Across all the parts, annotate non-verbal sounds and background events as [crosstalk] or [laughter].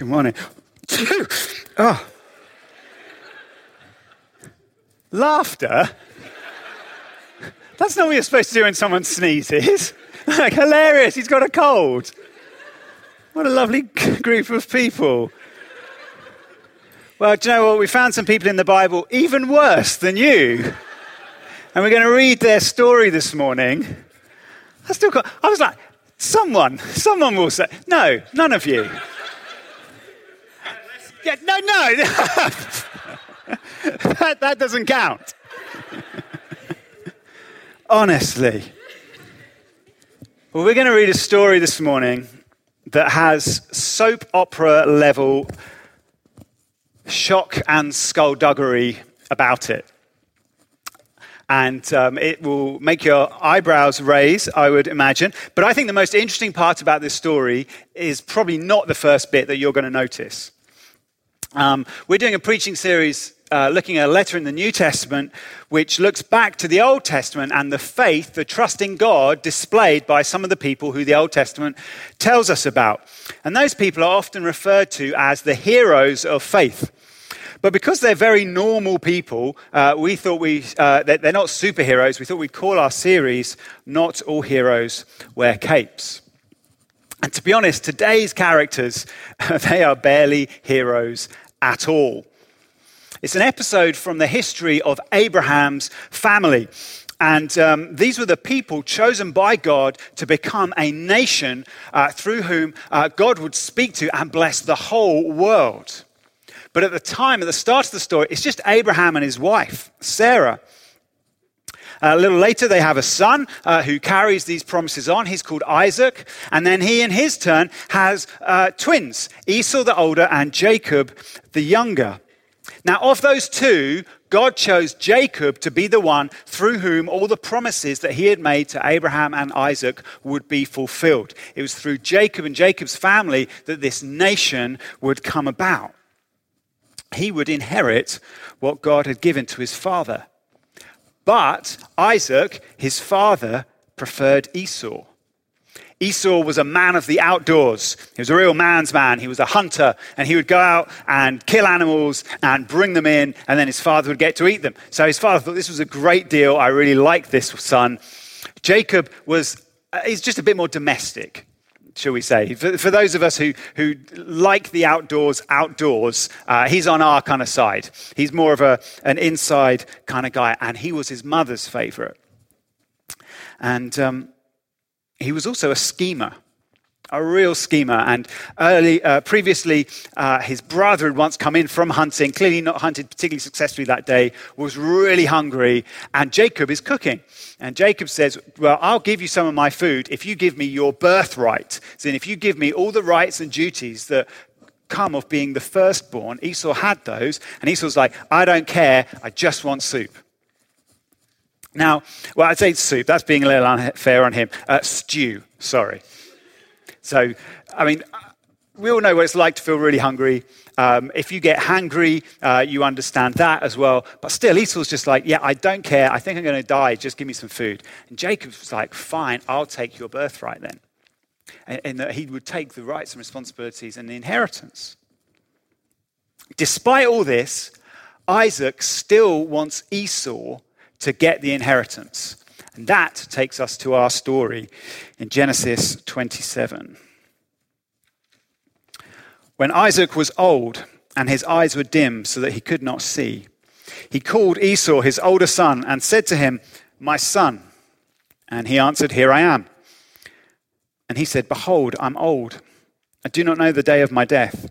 Good morning. oh. Laughter? That's not what you're supposed to do when someone sneezes. [laughs] like, hilarious, he's got a cold. What a lovely group of people. Well, do you know what? We found some people in the Bible even worse than you. And we're going to read their story this morning. I still got, I was like, someone, someone will say, no, none of you. Yeah, no, no. [laughs] that, that doesn't count. [laughs] Honestly. Well, we're going to read a story this morning that has soap opera level shock and skullduggery about it. And um, it will make your eyebrows raise, I would imagine. But I think the most interesting part about this story is probably not the first bit that you're going to notice. Um, we're doing a preaching series uh, looking at a letter in the New Testament which looks back to the Old Testament and the faith, the trust in God displayed by some of the people who the Old Testament tells us about. And those people are often referred to as the heroes of faith. But because they're very normal people, uh, we thought we, uh, they're not superheroes, we thought we'd call our series Not All Heroes Wear Capes. And to be honest, today's characters, [laughs] they are barely heroes at all. It's an episode from the history of Abraham's family. And um, these were the people chosen by God to become a nation uh, through whom uh, God would speak to and bless the whole world. But at the time, at the start of the story, it's just Abraham and his wife, Sarah. A little later, they have a son uh, who carries these promises on. He's called Isaac. And then he, in his turn, has uh, twins Esau the older and Jacob the younger. Now, of those two, God chose Jacob to be the one through whom all the promises that he had made to Abraham and Isaac would be fulfilled. It was through Jacob and Jacob's family that this nation would come about. He would inherit what God had given to his father. But Isaac, his father, preferred Esau. Esau was a man of the outdoors. He was a real man's man. He was a hunter, and he would go out and kill animals and bring them in, and then his father would get to eat them. So his father thought this was a great deal. I really like this son. Jacob was, uh, he's just a bit more domestic shall we say. For, for, those of us who, who like the outdoors, outdoors, uh, he's on our kind of side. He's more of a, an inside kind of guy, and he was his mother's favorite. And um, he was also a schemer a real schemer. And early, uh, previously, uh, his brother had once come in from hunting, clearly not hunted particularly successfully that day, was really hungry, and Jacob is cooking. And Jacob says, Well, I'll give you some of my food if you give me your birthright. So if you give me all the rights and duties that come of being the firstborn, Esau had those, and Esau's like, I don't care, I just want soup. Now, well, I'd say soup. That's being a little unfair on him. Uh, stew, sorry. So, I mean, we all know what it's like to feel really hungry. Um, if you get hangry, uh, you understand that as well. But still, Esau's just like, yeah, I don't care. I think I'm going to die. Just give me some food. And Jacob's like, fine, I'll take your birthright then. And, and that he would take the rights and responsibilities and the inheritance. Despite all this, Isaac still wants Esau to get the inheritance. And that takes us to our story in Genesis 27. When Isaac was old and his eyes were dim so that he could not see, he called Esau, his older son, and said to him, My son. And he answered, Here I am. And he said, Behold, I'm old. I do not know the day of my death.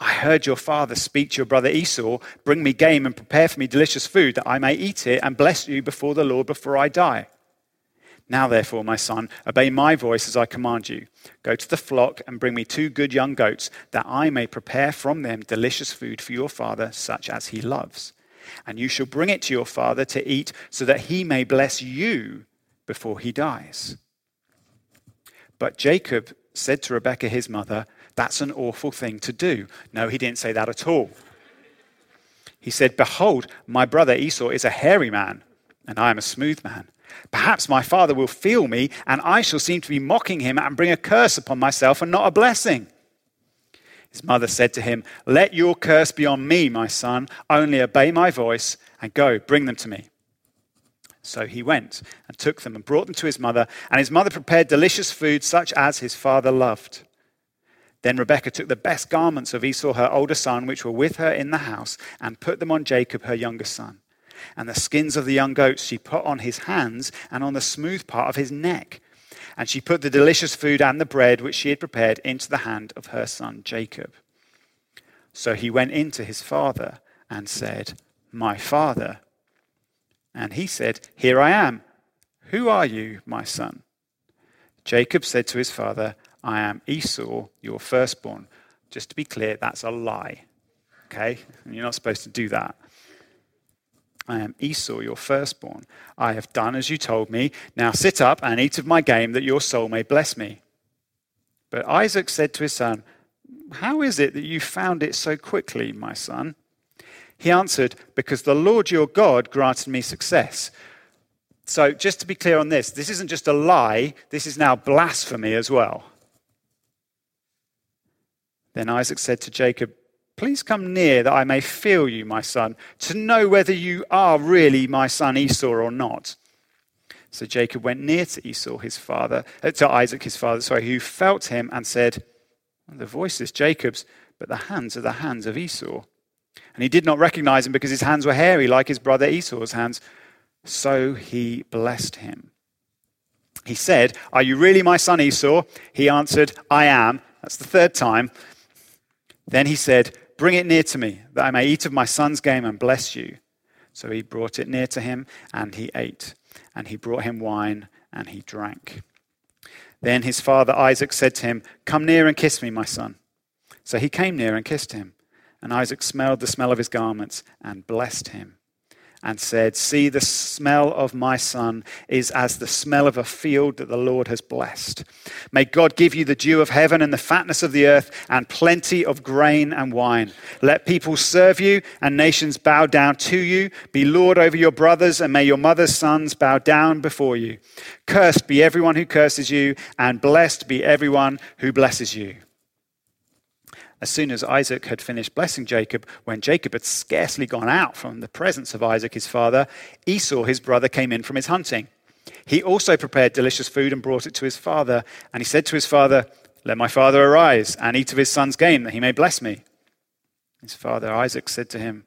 I heard your father speak to your brother Esau, Bring me game and prepare for me delicious food, that I may eat it and bless you before the Lord before I die. Now, therefore, my son, obey my voice as I command you. Go to the flock and bring me two good young goats, that I may prepare from them delicious food for your father, such as he loves. And you shall bring it to your father to eat, so that he may bless you before he dies. But Jacob said to Rebekah, his mother, That's an awful thing to do. No, he didn't say that at all. He said, Behold, my brother Esau is a hairy man, and I am a smooth man. Perhaps my father will feel me, and I shall seem to be mocking him and bring a curse upon myself and not a blessing. His mother said to him, Let your curse be on me, my son. Only obey my voice and go, bring them to me. So he went and took them and brought them to his mother, and his mother prepared delicious food such as his father loved. Then Rebekah took the best garments of Esau, her older son, which were with her in the house, and put them on Jacob, her younger son. And the skins of the young goats she put on his hands and on the smooth part of his neck. And she put the delicious food and the bread which she had prepared into the hand of her son Jacob. So he went in to his father and said, My father. And he said, Here I am. Who are you, my son? Jacob said to his father, I am Esau, your firstborn. Just to be clear, that's a lie. Okay? And You're not supposed to do that. I am Esau, your firstborn. I have done as you told me. Now sit up and eat of my game, that your soul may bless me. But Isaac said to his son, How is it that you found it so quickly, my son? He answered, Because the Lord your God granted me success. So, just to be clear on this, this isn't just a lie, this is now blasphemy as well. Then Isaac said to Jacob, Please come near that I may feel you, my son, to know whether you are really my son Esau or not. So Jacob went near to Esau, his father, uh, to Isaac, his father, sorry, who felt him and said, The voice is Jacob's, but the hands are the hands of Esau. And he did not recognize him because his hands were hairy, like his brother Esau's hands. So he blessed him. He said, Are you really my son Esau? He answered, I am. That's the third time. Then he said, Bring it near to me, that I may eat of my son's game and bless you. So he brought it near to him, and he ate. And he brought him wine, and he drank. Then his father Isaac said to him, Come near and kiss me, my son. So he came near and kissed him. And Isaac smelled the smell of his garments and blessed him and said, See, the smell of my son is as the smell of a field that the Lord has blessed. May God give you the dew of heaven and the fatness of the earth and plenty of grain and wine. Let people serve you and nations bow down to you. Be Lord over your brothers, and may your mother's sons bow down before you. Cursed be everyone who curses you, and blessed be everyone who blesses you. As soon as Isaac had finished blessing Jacob, when Jacob had scarcely gone out from the presence of Isaac his father, Esau his brother came in from his hunting. He also prepared delicious food and brought it to his father. And he said to his father, Let my father arise and eat of his son's game, that he may bless me. His father Isaac said to him,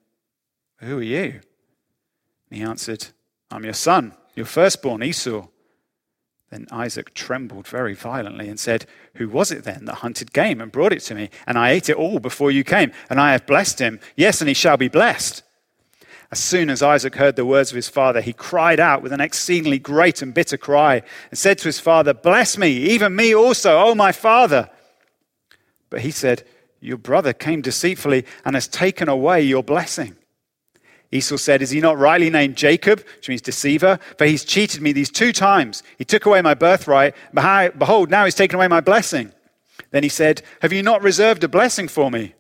Who are you? And he answered, I'm your son, your firstborn, Esau. Then Isaac trembled very violently and said, Who was it then that hunted game and brought it to me? And I ate it all before you came, and I have blessed him. Yes, and he shall be blessed. As soon as Isaac heard the words of his father, he cried out with an exceedingly great and bitter cry and said to his father, Bless me, even me also, O my father. But he said, Your brother came deceitfully and has taken away your blessing. Esau said, Is he not rightly named Jacob, which means deceiver? For he's cheated me these two times. He took away my birthright. Behold, now he's taken away my blessing. Then he said, Have you not reserved a blessing for me?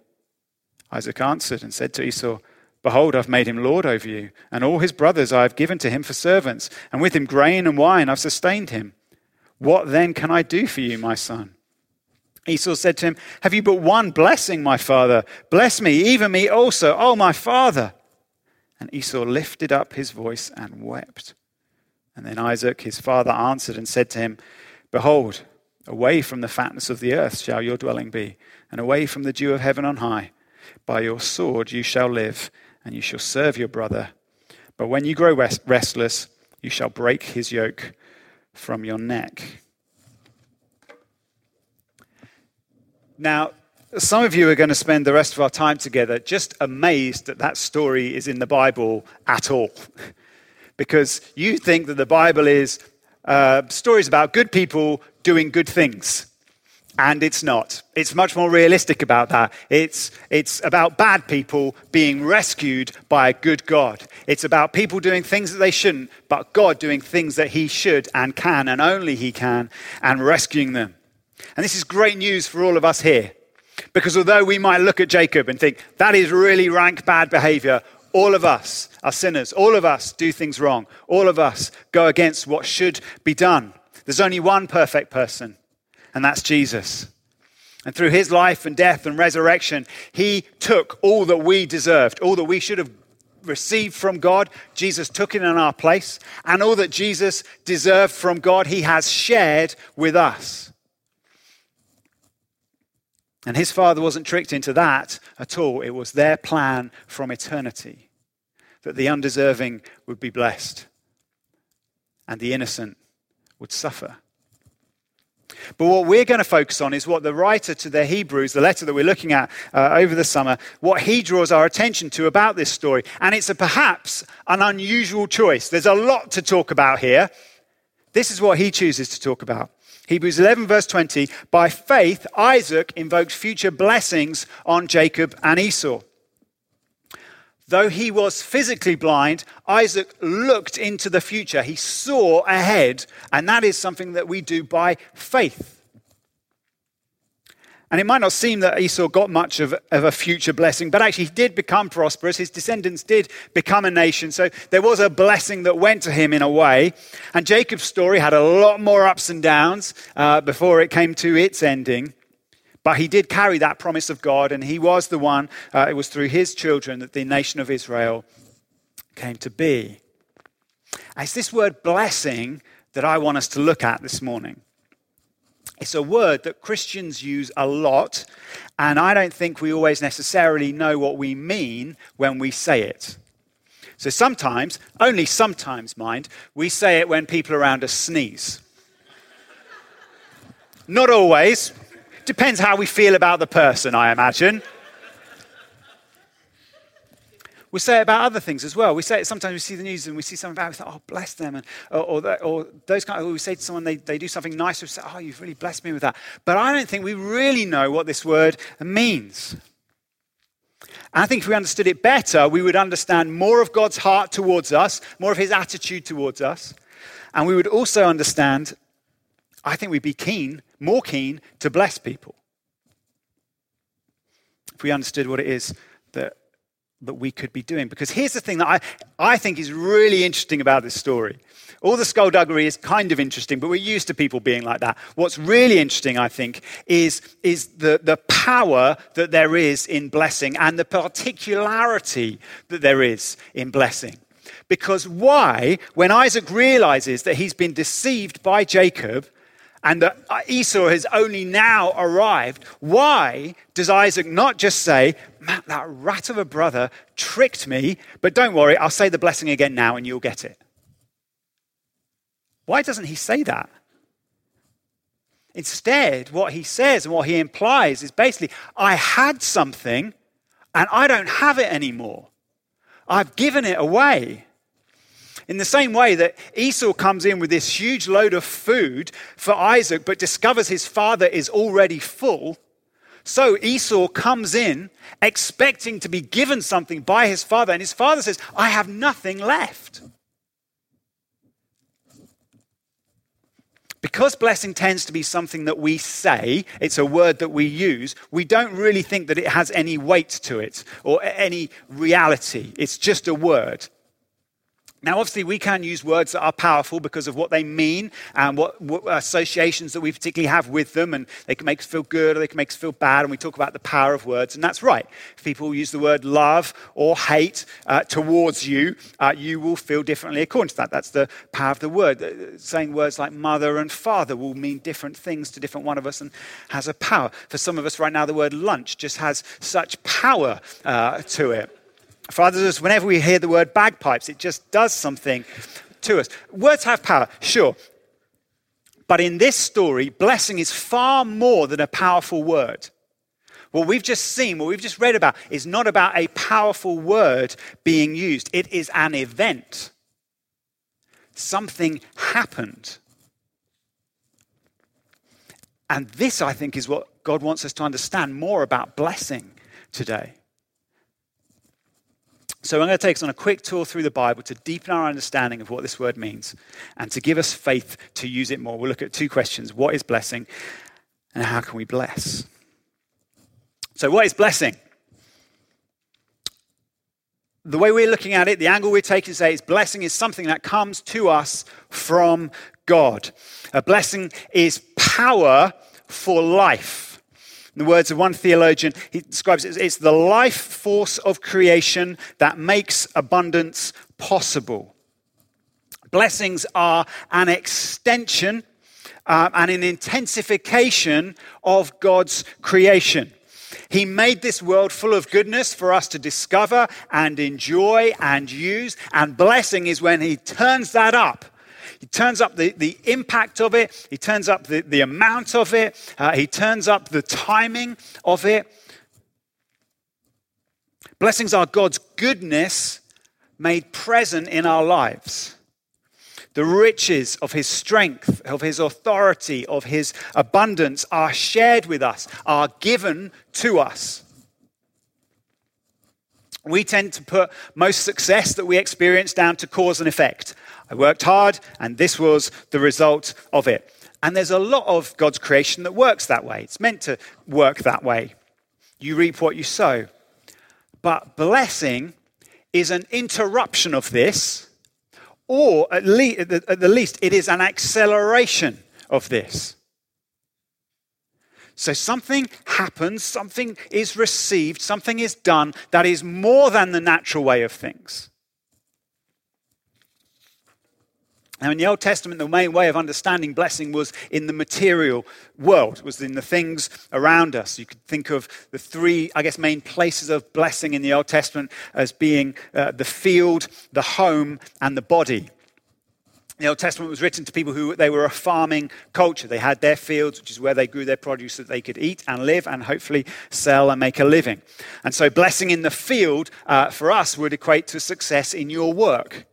Isaac answered and said to Esau, Behold, I've made him lord over you, and all his brothers I have given to him for servants, and with him grain and wine I've sustained him. What then can I do for you, my son? Esau said to him, Have you but one blessing, my father? Bless me, even me also, oh my father. And Esau lifted up his voice and wept. And then Isaac, his father, answered and said to him, Behold, away from the fatness of the earth shall your dwelling be, and away from the dew of heaven on high. By your sword you shall live, and you shall serve your brother. But when you grow restless, you shall break his yoke from your neck. Now, some of you are going to spend the rest of our time together just amazed that that story is in the Bible at all. [laughs] because you think that the Bible is uh, stories about good people doing good things. And it's not. It's much more realistic about that. It's, it's about bad people being rescued by a good God. It's about people doing things that they shouldn't, but God doing things that He should and can, and only He can, and rescuing them. And this is great news for all of us here. Because although we might look at Jacob and think, that is really rank bad behavior, all of us are sinners. All of us do things wrong. All of us go against what should be done. There's only one perfect person, and that's Jesus. And through his life and death and resurrection, he took all that we deserved, all that we should have received from God. Jesus took it in our place. And all that Jesus deserved from God, he has shared with us. And his father wasn't tricked into that at all. It was their plan from eternity that the undeserving would be blessed and the innocent would suffer. But what we're going to focus on is what the writer to the Hebrews, the letter that we're looking at uh, over the summer, what he draws our attention to about this story. And it's a, perhaps an unusual choice. There's a lot to talk about here. This is what he chooses to talk about. Hebrews 11, verse 20 By faith, Isaac invoked future blessings on Jacob and Esau. Though he was physically blind, Isaac looked into the future. He saw ahead, and that is something that we do by faith. And it might not seem that Esau got much of, of, a future blessing, but actually he did become prosperous. His descendants did become a nation. So there was a blessing that went to him in a way. And Jacob's story had a lot more ups and downs uh, before it came to its ending. But he did carry that promise of God, and he was the one, uh, it was through his children that the nation of Israel came to be. it's this word blessing that I want us to look at this morning. It's a word that Christians use a lot, and I don't think we always necessarily know what we mean when we say it. So sometimes, only sometimes, mind, we say it when people around us sneeze. Not always. Depends how we feel about the person, I imagine. We say it about other things as well. We say it sometimes we see the news and we see something it, we think, oh, bless them. And, or, or, or those kind of, we say to someone they, they do something nice, we say, oh, you've really blessed me with that. But I don't think we really know what this word means. And I think if we understood it better, we would understand more of God's heart towards us, more of his attitude towards us. And we would also understand, I think we'd be keen, more keen to bless people. If we understood what it is that we could be doing. Because here's the thing that I, I think is really interesting about this story. All the skullduggery is kind of interesting, but we're used to people being like that. What's really interesting, I think, is, is the, the power that there is in blessing and the particularity that there is in blessing. Because why, when Isaac realizes that he's been deceived by Jacob, and that uh, Esau has only now arrived, why does Isaac not just say, Matt, that rat of a brother tricked me, but don't worry, I'll say the blessing again now and you'll get it? Why doesn't he say that? Instead, what he says and what he implies is basically, I had something and I don't have it anymore. I've given it away. In the same way that Esau comes in with this huge load of food for Isaac, but discovers his father is already full, so Esau comes in expecting to be given something by his father, and his father says, I have nothing left. Because blessing tends to be something that we say, it's a word that we use, we don't really think that it has any weight to it or any reality. It's just a word. Now, obviously, we can use words that are powerful because of what they mean and what, what, associations that we particularly have with them, and they can make us feel good or they can make us feel bad, and we talk about the power of words, and that's right. If people use the word love or hate uh, towards you, uh, you will feel differently according to that. That's the power of the word. Uh, saying words like mother and father will mean different things to different one of us and has a power. For some of us right now, the word lunch just has such power uh, to it. For others, whenever we hear the word bagpipes, it just does something to us. Words have power, sure. But in this story, blessing is far more than a powerful word. What we've just seen, what we've just read about, is not about a powerful word being used. It is an event. Something happened. And this, I think, is what God wants us to understand more about blessing today. So, I'm going to take us on a quick tour through the Bible to deepen our understanding of what this word means and to give us faith to use it more. We'll look at two questions What is blessing, and how can we bless? So, what is blessing? The way we're looking at it, the angle we're taking today is blessing is something that comes to us from God. A blessing is power for life. In the words of one theologian, he describes it as it's the life force of creation that makes abundance possible. Blessings are an extension uh, and an intensification of God's creation. He made this world full of goodness for us to discover and enjoy and use. And blessing is when He turns that up he turns up the, the impact of it, he turns up the, the amount of it, uh, he turns up the timing of it. Blessings are God's goodness made present in our lives. The riches of his strength, of his authority, of his abundance are shared with us, are given to us. We tend to put most success that we experience down to cause and effect. I worked hard, and this was the result of it. And there's a lot of God's creation that works that way. It's meant to work that way. You reap what you sow. But blessing is an interruption of this, or at, le- at the least, it is an acceleration of this. So something happens, something is received, something is done that is more than the natural way of things. Now, in the Old Testament, the main way of understanding blessing was in the material world, was in the things around us. You could think of the three, I guess, main places of blessing in the Old Testament as being uh, the field, the home, and the body. The Old Testament was written to people who they were a farming culture. They had their fields, which is where they grew their produce that they could eat and live and hopefully sell and make a living. And so, blessing in the field uh, for us would equate to success in your work.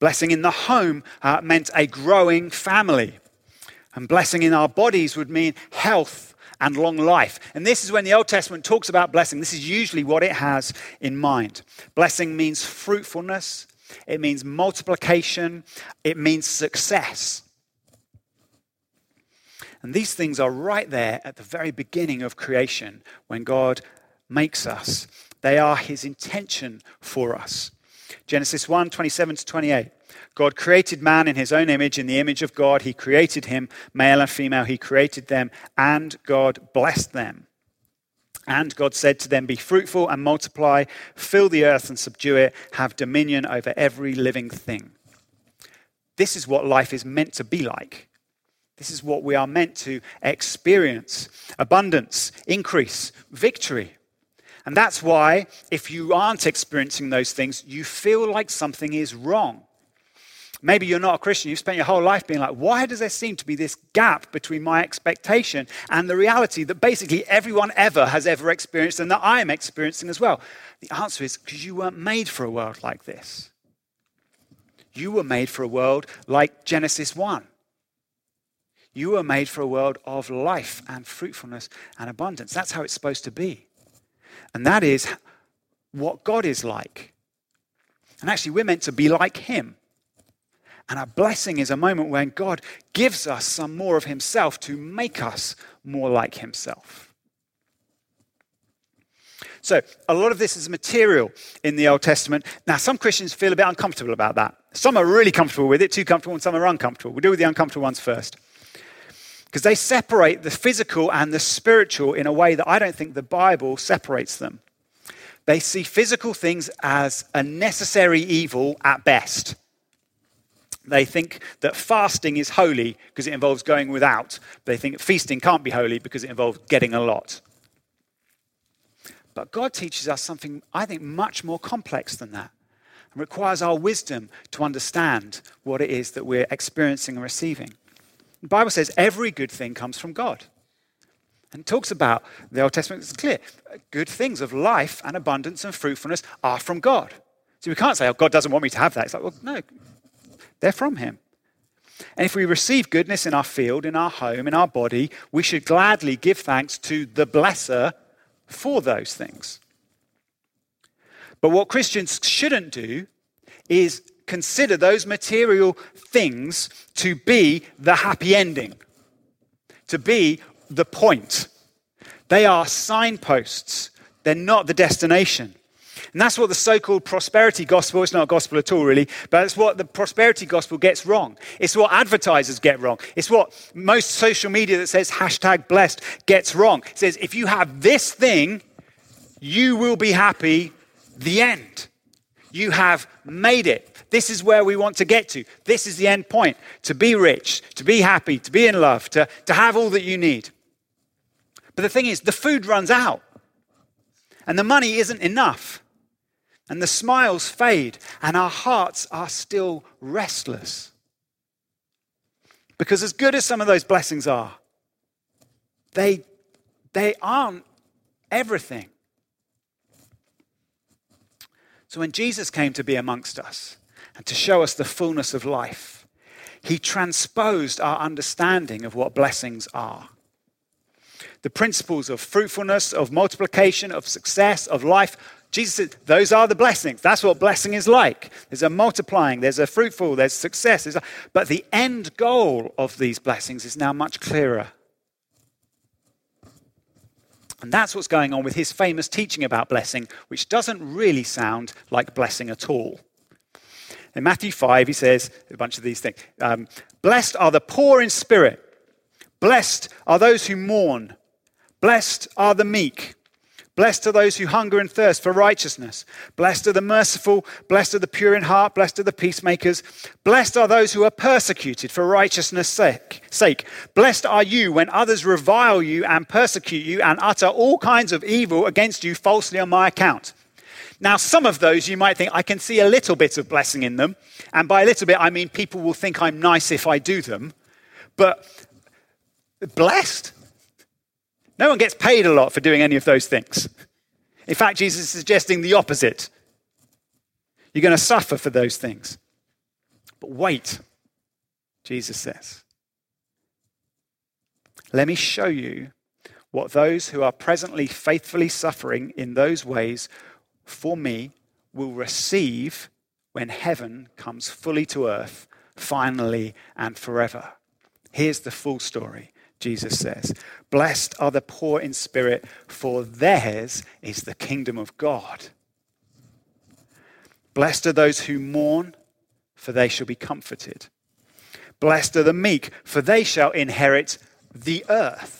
Blessing in the home uh, meant a growing family. And blessing in our bodies would mean health and long life. And this is when the Old Testament talks about blessing. This is usually what it has in mind. Blessing means fruitfulness, it means multiplication, it means success. And these things are right there at the very beginning of creation when God makes us. They are his intention for us. Genesis 1 27 to 28. God created man in his own image. In the image of God, he created him, male and female, he created them, and God blessed them. And God said to them, Be fruitful and multiply, fill the earth and subdue it, have dominion over every living thing. This is what life is meant to be like. This is what we are meant to experience abundance, increase, victory. And that's why, if you aren't experiencing those things, you feel like something is wrong. Maybe you're not a Christian. You've spent your whole life being like, why does there seem to be this gap between my expectation and the reality that basically everyone ever has ever experienced and that I am experiencing as well? The answer is because you weren't made for a world like this. You were made for a world like Genesis 1. You were made for a world of life and fruitfulness and abundance. That's how it's supposed to be. And that is what God is like. And actually, we're meant to be like Him. And a blessing is a moment when God gives us some more of Himself to make us more like Himself. So, a lot of this is material in the Old Testament. Now, some Christians feel a bit uncomfortable about that. Some are really comfortable with it, too comfortable, and some are uncomfortable. We'll deal with the uncomfortable ones first because they separate the physical and the spiritual in a way that I don't think the Bible separates them. They see physical things as a necessary evil at best. They think that fasting is holy because it involves going without. They think feasting can't be holy because it involves getting a lot. But God teaches us something, I think, much more complex than that and requires our wisdom to understand what it is that we're experiencing and receiving. The Bible says every good thing comes from God. And talks about the Old Testament, it's clear. Good things of life and abundance and fruitfulness are from God. So we can't say, oh, God doesn't want me to have that. It's like, well, no, they're from Him. And if we receive goodness in our field, in our home, in our body, we should gladly give thanks to the blesser for those things. But what Christians shouldn't do is consider those material things to be the happy ending, to be the point. They are signposts, they're not the destination. And that's what the so called prosperity gospel, it's not gospel at all, really, but it's what the prosperity gospel gets wrong. It's what advertisers get wrong. It's what most social media that says hashtag blessed gets wrong. It says, if you have this thing, you will be happy, the end. You have made it. This is where we want to get to. This is the end point to be rich, to be happy, to be in love, to, to have all that you need. But the thing is, the food runs out, and the money isn't enough, and the smiles fade, and our hearts are still restless. Because, as good as some of those blessings are, they, they aren't everything. So when Jesus came to be amongst us and to show us the fullness of life, he transposed our understanding of what blessings are. The principles of fruitfulness, of multiplication, of success, of life. Jesus said, those are the blessings. That's what blessing is like. There's a multiplying, there's a fruitful, there's success. There's a, but the end goal of these blessings is now much clearer. And that's what's going on with his famous teaching about blessing, which doesn't really sound like blessing at all. In Matthew 5, he says a bunch of these things um, Blessed are the poor in spirit, blessed are those who mourn, blessed are the meek. Blessed are those who hunger and thirst for righteousness. Blessed are the merciful. Blessed are the pure in heart. Blessed are the peacemakers. Blessed are those who are persecuted for righteousness' sake. Blessed are you when others revile you and persecute you and utter all kinds of evil against you falsely on my account. Now, some of those you might think I can see a little bit of blessing in them. And by a little bit, I mean people will think I'm nice if I do them. But blessed? No one gets paid a lot for doing any of those things. In fact, Jesus is suggesting the opposite. You're going to suffer for those things. But wait, Jesus says. Let me show you what those who are presently faithfully suffering in those ways for me will receive when heaven comes fully to earth, finally and forever. Here's the full story. Jesus says. Blessed are the poor in spirit, for theirs is the kingdom of God. Blessed are those who mourn, for they shall be comforted. Blessed are the meek, for they shall inherit the earth.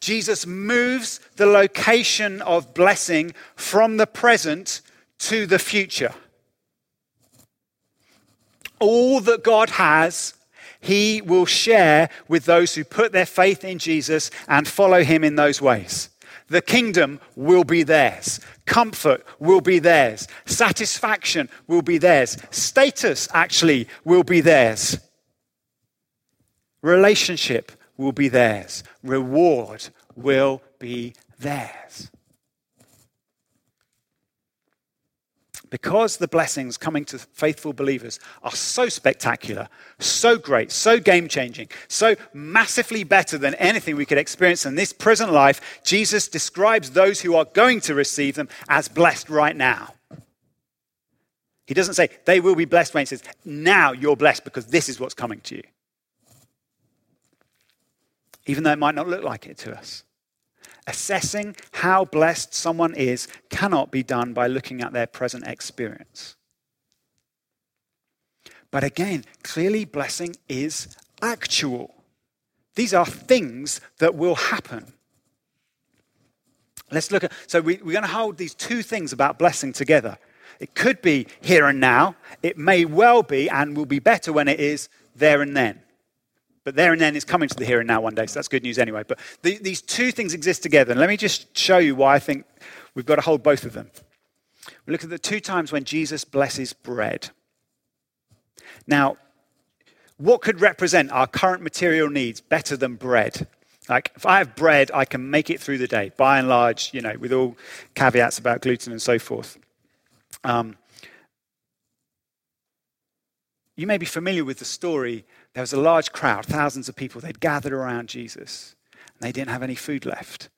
Jesus moves the location of blessing from the present to the future. All that God has, He will share with those who put their faith in Jesus and follow Him in those ways. The kingdom will be theirs. Comfort will be theirs. Satisfaction will be theirs. Status, actually, will be theirs. Relationship will be theirs. Reward will be theirs. because the blessings coming to faithful believers are so spectacular, so great, so game changing, so massively better than anything we could experience in this present life, Jesus describes those who are going to receive them as blessed right now. He doesn't say they will be blessed when he says, now you're blessed because this is what's coming to you. Even though it might not look like it to us. Assessing how blessed someone is cannot be done by looking at their present experience. But again, clearly, blessing is actual. These are things that will happen. Let's look at, so we, are going to hold these two things about blessing together. It could be here and now. It may well be and will be better when it is there and then. But there and then is coming to the here and now one day, so that's good news anyway. But the, these two things exist together. And let me just show you why I think we've got to hold both of them. We look at the two times when Jesus blesses bread. Now, what could represent our current material needs better than bread? Like, if I have bread, I can make it through the day, by and large, you know, with all caveats about gluten and so forth. Um, you may be familiar with the story. There was a large crowd, thousands of people. They'd gathered around Jesus, and they didn't have any food left.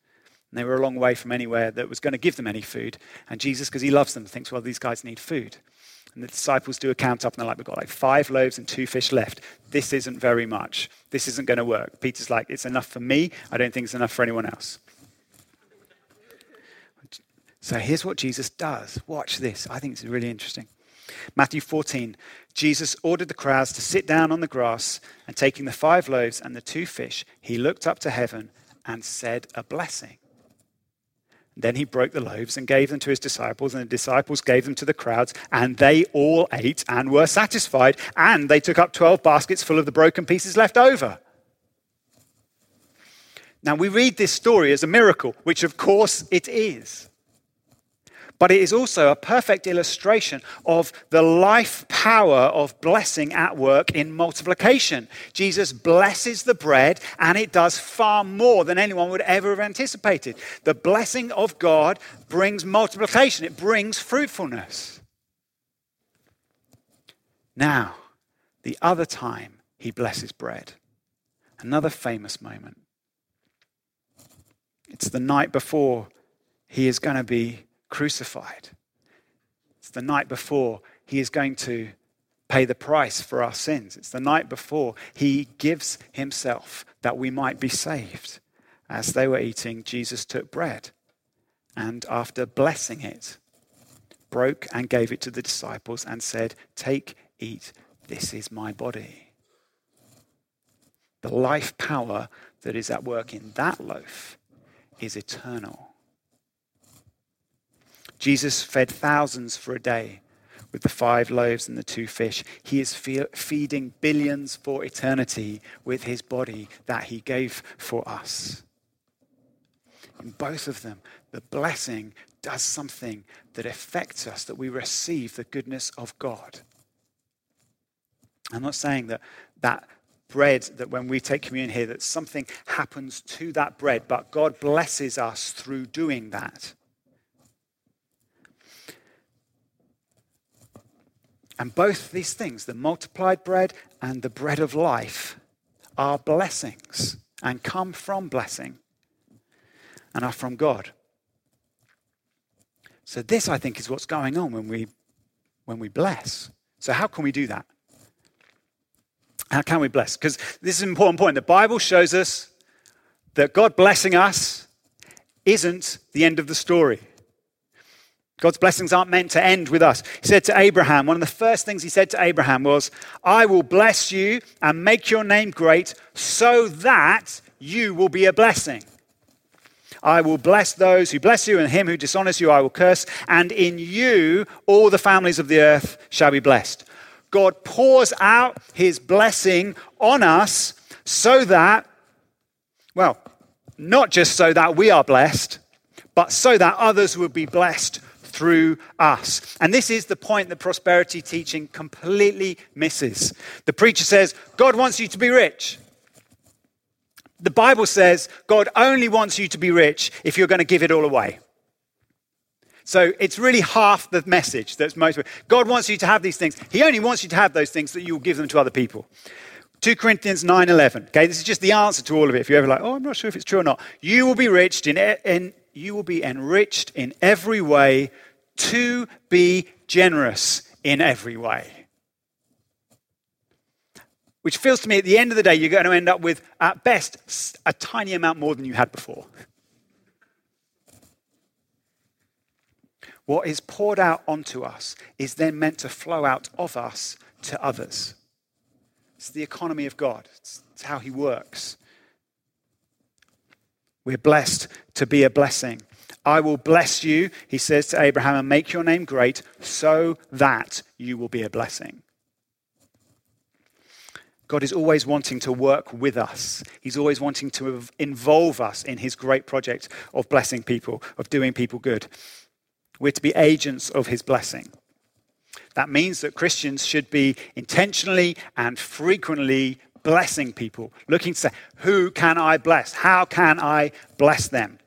And they were a long way from anywhere that was going to give them any food. And Jesus, because he loves them, thinks, well, these guys need food. And the disciples do a count up and they're like, we've got like five loaves and two fish left. This isn't very much. This isn't going to work. Peter's like, it's enough for me. I don't think it's enough for anyone else. So here's what Jesus does. Watch this. I think it's really interesting. Matthew 14, Jesus ordered the crowds to sit down on the grass, and taking the five loaves and the two fish, he looked up to heaven and said a blessing. Then he broke the loaves and gave them to his disciples, and the disciples gave them to the crowds, and they all ate and were satisfied, and they took up 12 baskets full of the broken pieces left over. Now, we read this story as a miracle, which of course it is but it is also a perfect illustration of the life power of blessing at work in multiplication. Jesus blesses the bread, and it does far more than anyone would ever have anticipated. The blessing of God brings multiplication, it brings fruitfulness. Now, the other time he blesses bread, another famous moment. It's the night before he is going to be crucified. It's the night before he is going to pay the price for our sins. It's the night before he gives himself that we might be saved. As they were eating, Jesus took bread and, after blessing it, broke and gave it to the disciples and said, Take, eat, this is my body. The life power that is at work in that loaf is eternal. Jesus fed thousands for a day with the five loaves and the two fish. He is feeding billions for eternity with his body that he gave for us. In both of them, the blessing does something that affects us, that we receive the goodness of God. I'm not saying that that bread, that when we take communion here, that something happens to that bread, but God blesses us through doing that. And both these things, the multiplied bread and the bread of life, are blessings and come from blessing and are from God. So this I think is what's going on when we when we bless. So how can we do that? How can we bless? Because this is an important point. The Bible shows us that God blessing us isn't the end of the story. God's blessings aren't meant to end with us. He said to Abraham, one of the first things he said to Abraham was, I will bless you and make your name great so that you will be a blessing. I will bless those who bless you, and him who dishonors you I will curse, and in you all the families of the earth shall be blessed. God pours out his blessing on us so that, well, not just so that we are blessed, but so that others will be blessed through us. And this is the point that prosperity teaching completely misses. The preacher says, God wants you to be rich. The Bible says God only wants you to be rich if you're going to give it all away. So it's really half the message that's most. God wants you to have these things. He only wants you to have those things that you will give them to other people. 2 Corinthians 9:11. Okay, this is just the answer to all of it. If you're ever like, "Oh, I'm not sure if it's true or not." You will be rich in, in you will be enriched in every way to be generous in every way. Which feels to me at the end of the day, you're going to end up with, at best, a tiny amount more than you had before. What is poured out onto us is then meant to flow out of us to others. It's the economy of God, it's, it's how He works. We're blessed to be a blessing. I will bless you, he says to Abraham, and make your name great so that you will be a blessing. God is always wanting to work with us. He's always wanting to involve us in his great project of blessing people, of doing people good. We're to be agents of his blessing. That means that Christians should be intentionally and frequently blessing people, looking to say, Who can I bless? How can I bless them?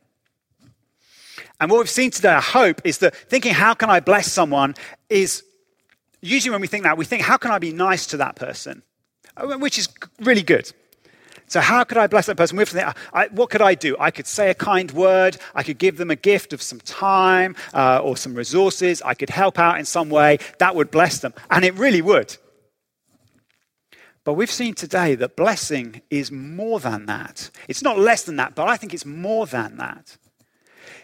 And what we've seen today, I hope, is that thinking, How can I bless someone is usually when we think that, we think, How can I be nice to that person? Uh, which is really good. So, how could I bless that person? What could I do? I could say a kind word. I could give them a gift of some time uh, or some resources. I could help out in some way. That would bless them. And it really would. But we've seen today that blessing is more than that. It's not less than that, but I think it's more than that.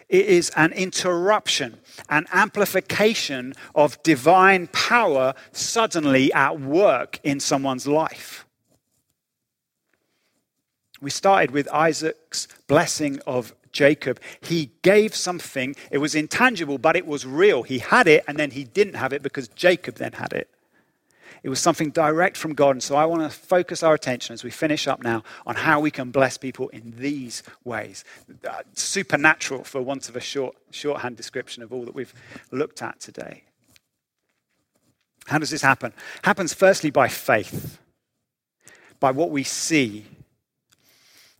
It is an interruption, an amplification of divine power suddenly at work in someone's life. We started with Isaac's blessing of Jacob. He gave something, it was intangible, but it was real. He had it, and then he didn't have it because Jacob then had it. It was something direct from God. And so I want to focus our attention as we finish up now on how we can bless people in these ways. Uh, supernatural, for want of a short, shorthand description of all that we've looked at today. How does this happen? It happens firstly by faith, by what we see.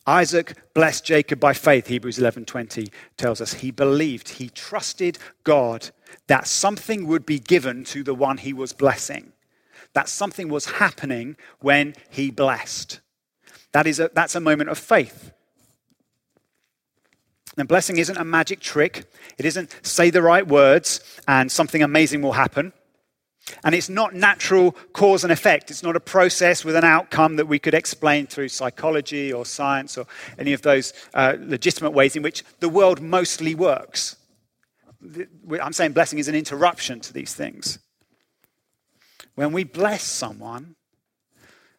Isaac blessed Jacob by faith, Hebrews 11:20 tells us. He believed, he trusted God that something would be given to the one he was blessing that something was happening when he blessed. That is a, that's a moment of faith. And blessing isn't a magic trick. It isn't say the right words and something amazing will happen. And it's not natural cause and effect. It's not a process with an outcome that we could explain through psychology or science or any of those uh, legitimate ways in which the world mostly works. I'm saying blessing is an interruption to these things. When we bless someone,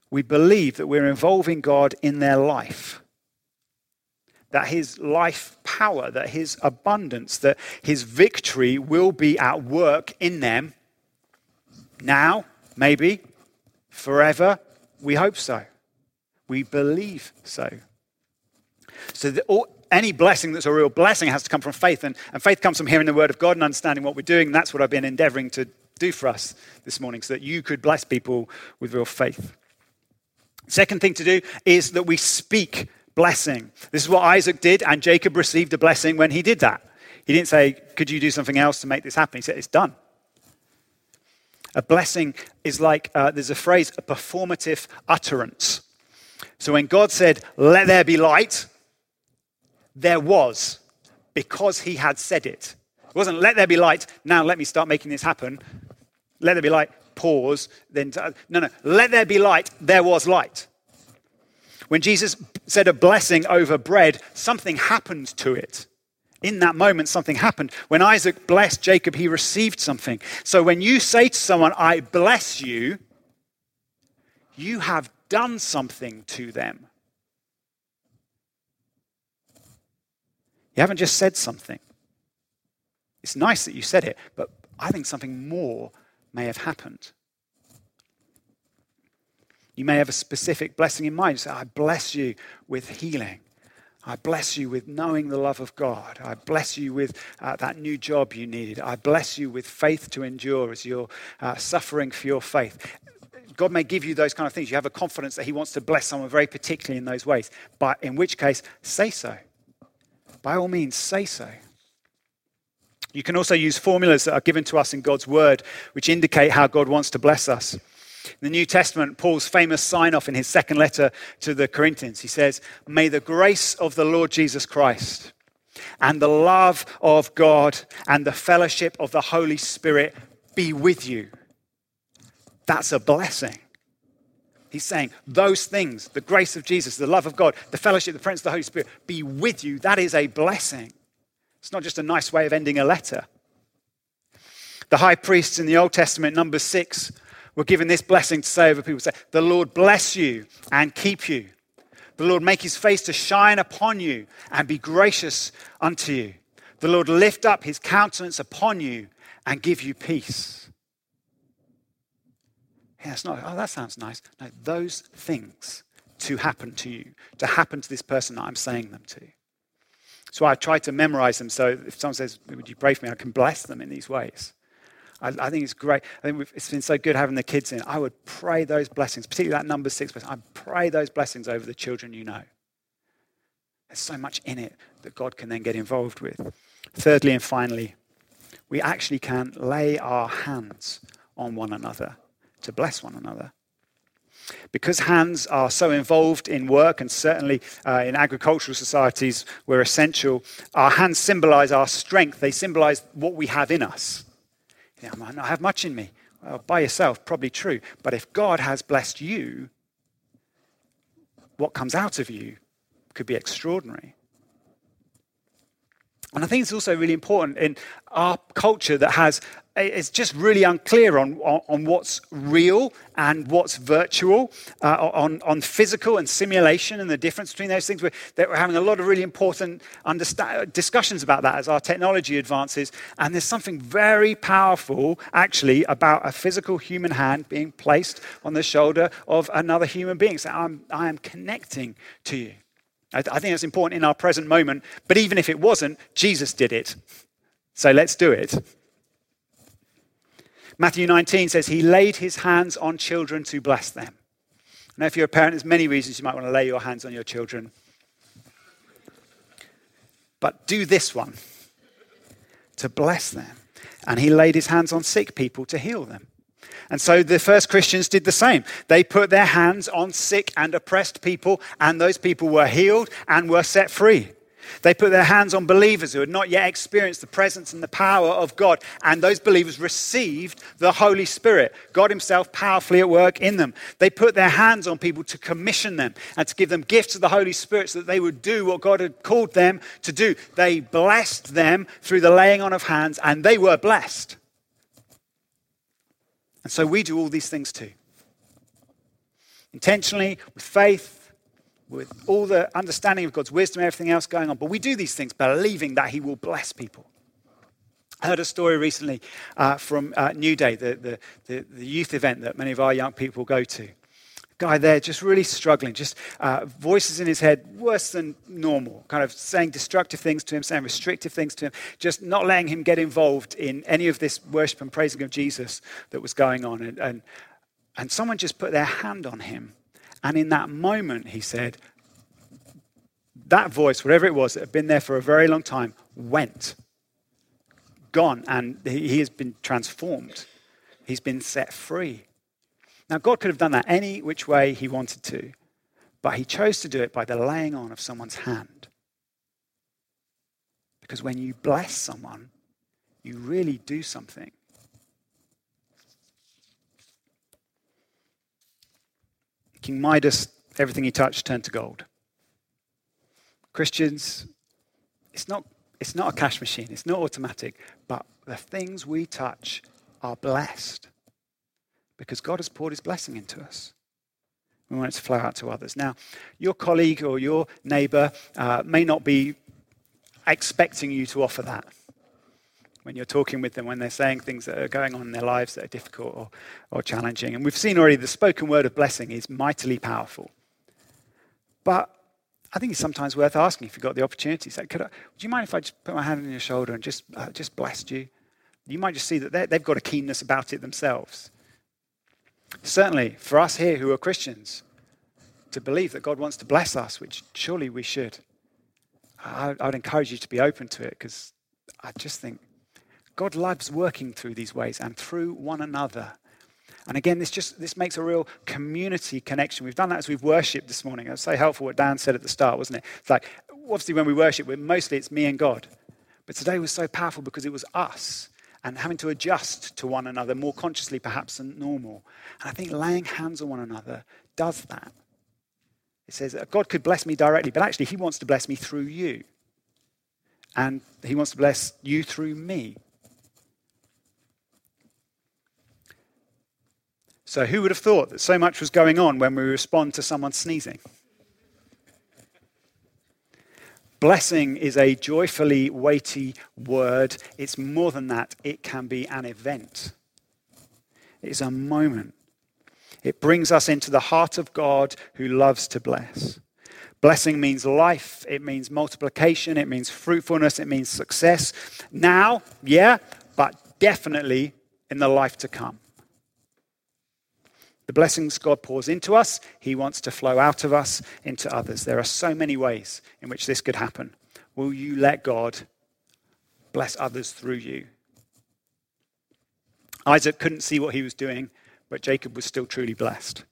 we believe that we're involving God in their life. That his life power, that his abundance, that his victory will be at work in them now, maybe, forever. We hope so. We believe so. So, the, all, any blessing that's a real blessing has to come from faith. And, and faith comes from hearing the word of God and understanding what we're doing. That's what I've been endeavoring to do for us this morning so that you could bless people with real faith. Second thing to do is that we speak blessing. This is what Isaac did, and Jacob received a blessing when he did that. He didn't say, Could you do something else to make this happen? He said, It's done. A blessing is like, uh, there's a phrase, a performative utterance. So when God said, Let there be light, there was, because he had said it. It wasn't, Let there be light, now let me start making this happen. Let there be light, pause, then. no, no. Let there be light, there was light. When Jesus said a blessing over bread, something happened to it. In that moment, something happened. When Isaac blessed Jacob, he received something. So when you say to someone, I bless you, you have done something to them. You haven't just said something. It's nice that you said it, but I think something more may have happened. You may have a specific blessing in mind. You say, I bless you with healing. I bless you with knowing the love of God. I bless you with uh, that new job you needed. I bless you with faith to endure as you're uh, suffering for your faith. God may give you those kind of things. You have a confidence that He wants to bless someone very particularly in those ways. But in which case, say so. By all means, say so. You can also use formulas that are given to us in God's word, which indicate how God wants to bless us. In the New Testament, Paul's famous sign off in his second letter to the Corinthians, he says, May the grace of the Lord Jesus Christ and the love of God and the fellowship of the Holy Spirit be with you. That's a blessing. He's saying those things, the grace of Jesus, the love of God, the fellowship, the presence of the Holy Spirit, be with you. That is a blessing. It's not just a nice way of ending a letter. The high priests in the Old Testament, Numbers six, were given this blessing to say over people say, The Lord bless you and keep you. The Lord make his face to shine upon you and be gracious unto you. The Lord lift up his countenance upon you and give you peace. Yeah, it's not, oh, that sounds nice. No, those things to happen to you, to happen to this person that I'm saying them to. So I try to memorize them so if someone says, Would you pray for me? I can bless them in these ways. I, I think it's great. I think it's been so good having the kids in. I would pray those blessings, particularly that Numbers six blessing. I pray those blessings over the children you know. There's so much in it that God can then get involved with. Thirdly and finally, we actually can lay our hands on one another to bless one another. Because hands are so involved in work, and certainly uh, in agricultural societies, we're essential, our hands symbolize our strength. They symbolize what we have in us. I might not have much in me. Well, by yourself, probably true. But if God has blessed you, what comes out of you could be extraordinary. And I think it's also really important in our culture that has it's just really unclear on, on, on what's real and what's virtual, uh, on, on physical and simulation and the difference between those things. We're, we're having a lot of really important discussions about that as our technology advances. And there's something very powerful, actually, about a physical human hand being placed on the shoulder of another human being. So I'm, I am connecting to you. I, I think it's important in our present moment. But even if it wasn't, Jesus did it. So let's do it. Matthew 19 says, He laid his hands on children to bless them. Now, if you're a parent, there's many reasons you might want to lay your hands on your children. But do this one to bless them. And he laid his hands on sick people to heal them. And so the first Christians did the same. They put their hands on sick and oppressed people, and those people were healed and were set free. They put their hands on believers who had not yet experienced the presence and the power of God, and those believers received the Holy Spirit, God Himself powerfully at work in them. They put their hands on people to commission them and to give them gifts of the Holy Spirit so that they would do what God had called them to do. They blessed them through the laying on of hands, and they were blessed. And so we do all these things too. Intentionally, with faith, with all the understanding of God's wisdom, and everything else going on. But we do these things believing that He will bless people. I heard a story recently uh, from uh, New Day, the, the, the, the, youth event that many of our young people go to. Guy there just really struggling, just uh, voices in his head worse than normal, kind of saying destructive things to him, saying restrictive things to him, just not letting him get involved in any of this worship and praising of Jesus that was going on. And, and, and someone just put their hand on him and in that moment, he said, that voice, whatever it was that had been there for a very long time, went, gone, and he has been transformed. He's been set free. Now, God could have done that any which way he wanted to, but he chose to do it by the laying on of someone's hand. Because when you bless someone, you really do something. King Midas, everything he touched turned to gold. Christians, it's not, it's not a cash machine, it's not automatic, but the things we touch are blessed because God has poured his blessing into us. We want it to flow out to others. Now, your colleague or your neighbor uh, may not be expecting you to offer that when you're talking with them, when they're saying things that are going on in their lives that are difficult or, or challenging. And we've seen already the spoken word of blessing is mightily powerful. But I think it's sometimes worth asking if you've got the opportunity. Say, could I, do you mind if I just put my hand on your shoulder and just, uh, just blessed you? You might just see that they've got a keenness about it themselves. Certainly, for us here who are Christians, to believe that God wants to bless us, which surely we should, I, I would encourage you to be open to it because I just think God loves working through these ways and through one another. And again, this just this makes a real community connection. We've done that as we've worshipped this morning. It was so helpful what Dan said at the start, wasn't it? It's like obviously when we worship, we're, mostly it's me and God. But today was so powerful because it was us and having to adjust to one another more consciously perhaps than normal. And I think laying hands on one another does that. It says God could bless me directly, but actually he wants to bless me through you. And he wants to bless you through me. So, who would have thought that so much was going on when we respond to someone sneezing? Blessing is a joyfully weighty word. It's more than that, it can be an event. It's a moment. It brings us into the heart of God who loves to bless. Blessing means life, it means multiplication, it means fruitfulness, it means success. Now, yeah, but definitely in the life to come. The blessings God pours into us, He wants to flow out of us into others. There are so many ways in which this could happen. Will you let God bless others through you? Isaac couldn't see what he was doing, but Jacob was still truly blessed.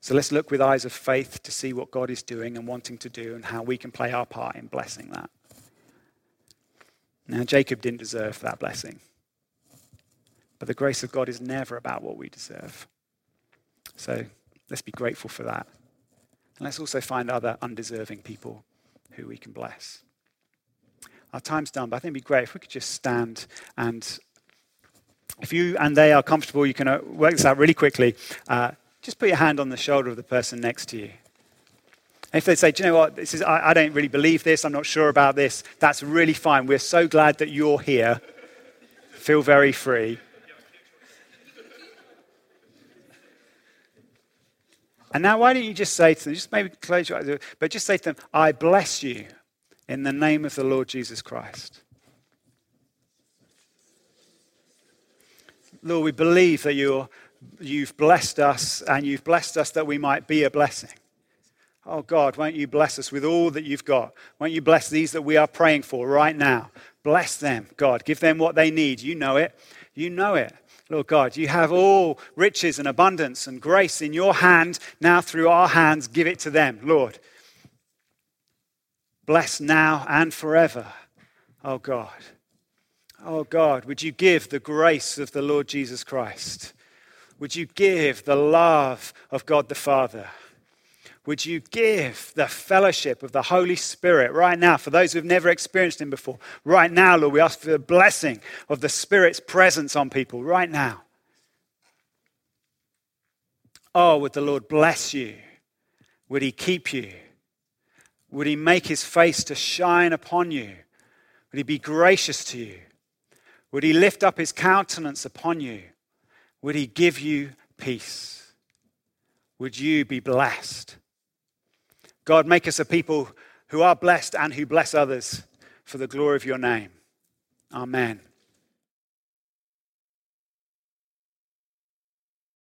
So let's look with eyes of faith to see what God is doing and wanting to do and how we can play our part in blessing that. Now, Jacob didn't deserve that blessing. But the grace of God is never about what we deserve. So let's be grateful for that. And let's also find other undeserving people who we can bless. Our time's done, but I think it'd be great if we could just stand and if you and they are comfortable, you can uh, work this out really quickly. Uh, just put your hand on the shoulder of the person next to you. If they say, Do you know what? This is, I, I don't really believe this, I'm not sure about this, that's really fine. We're so glad that you're here. Feel very free. And now, why don't you just say to them, just maybe close your eyes, but just say to them, I bless you in the name of the Lord Jesus Christ. Lord, we believe that you're, you've blessed us and you've blessed us that we might be a blessing. Oh God, won't you bless us with all that you've got? Won't you bless these that we are praying for right now? Bless them, God. Give them what they need. You know it. You know it. Lord God, you have all riches and abundance and grace in your hand. Now, through our hands, give it to them, Lord. Bless now and forever, oh God. Oh God, would you give the grace of the Lord Jesus Christ? Would you give the love of God the Father? Would you give the fellowship of the Holy Spirit right now for those who've never experienced Him before? Right now, Lord, we ask for the blessing of the Spirit's presence on people right now. Oh, would the Lord bless you? Would He keep you? Would He make His face to shine upon you? Would He be gracious to you? Would he lift up his countenance upon you? Would he give you peace? Would you be blessed? God, make us a people who are blessed and who bless others for the glory of your name. Amen.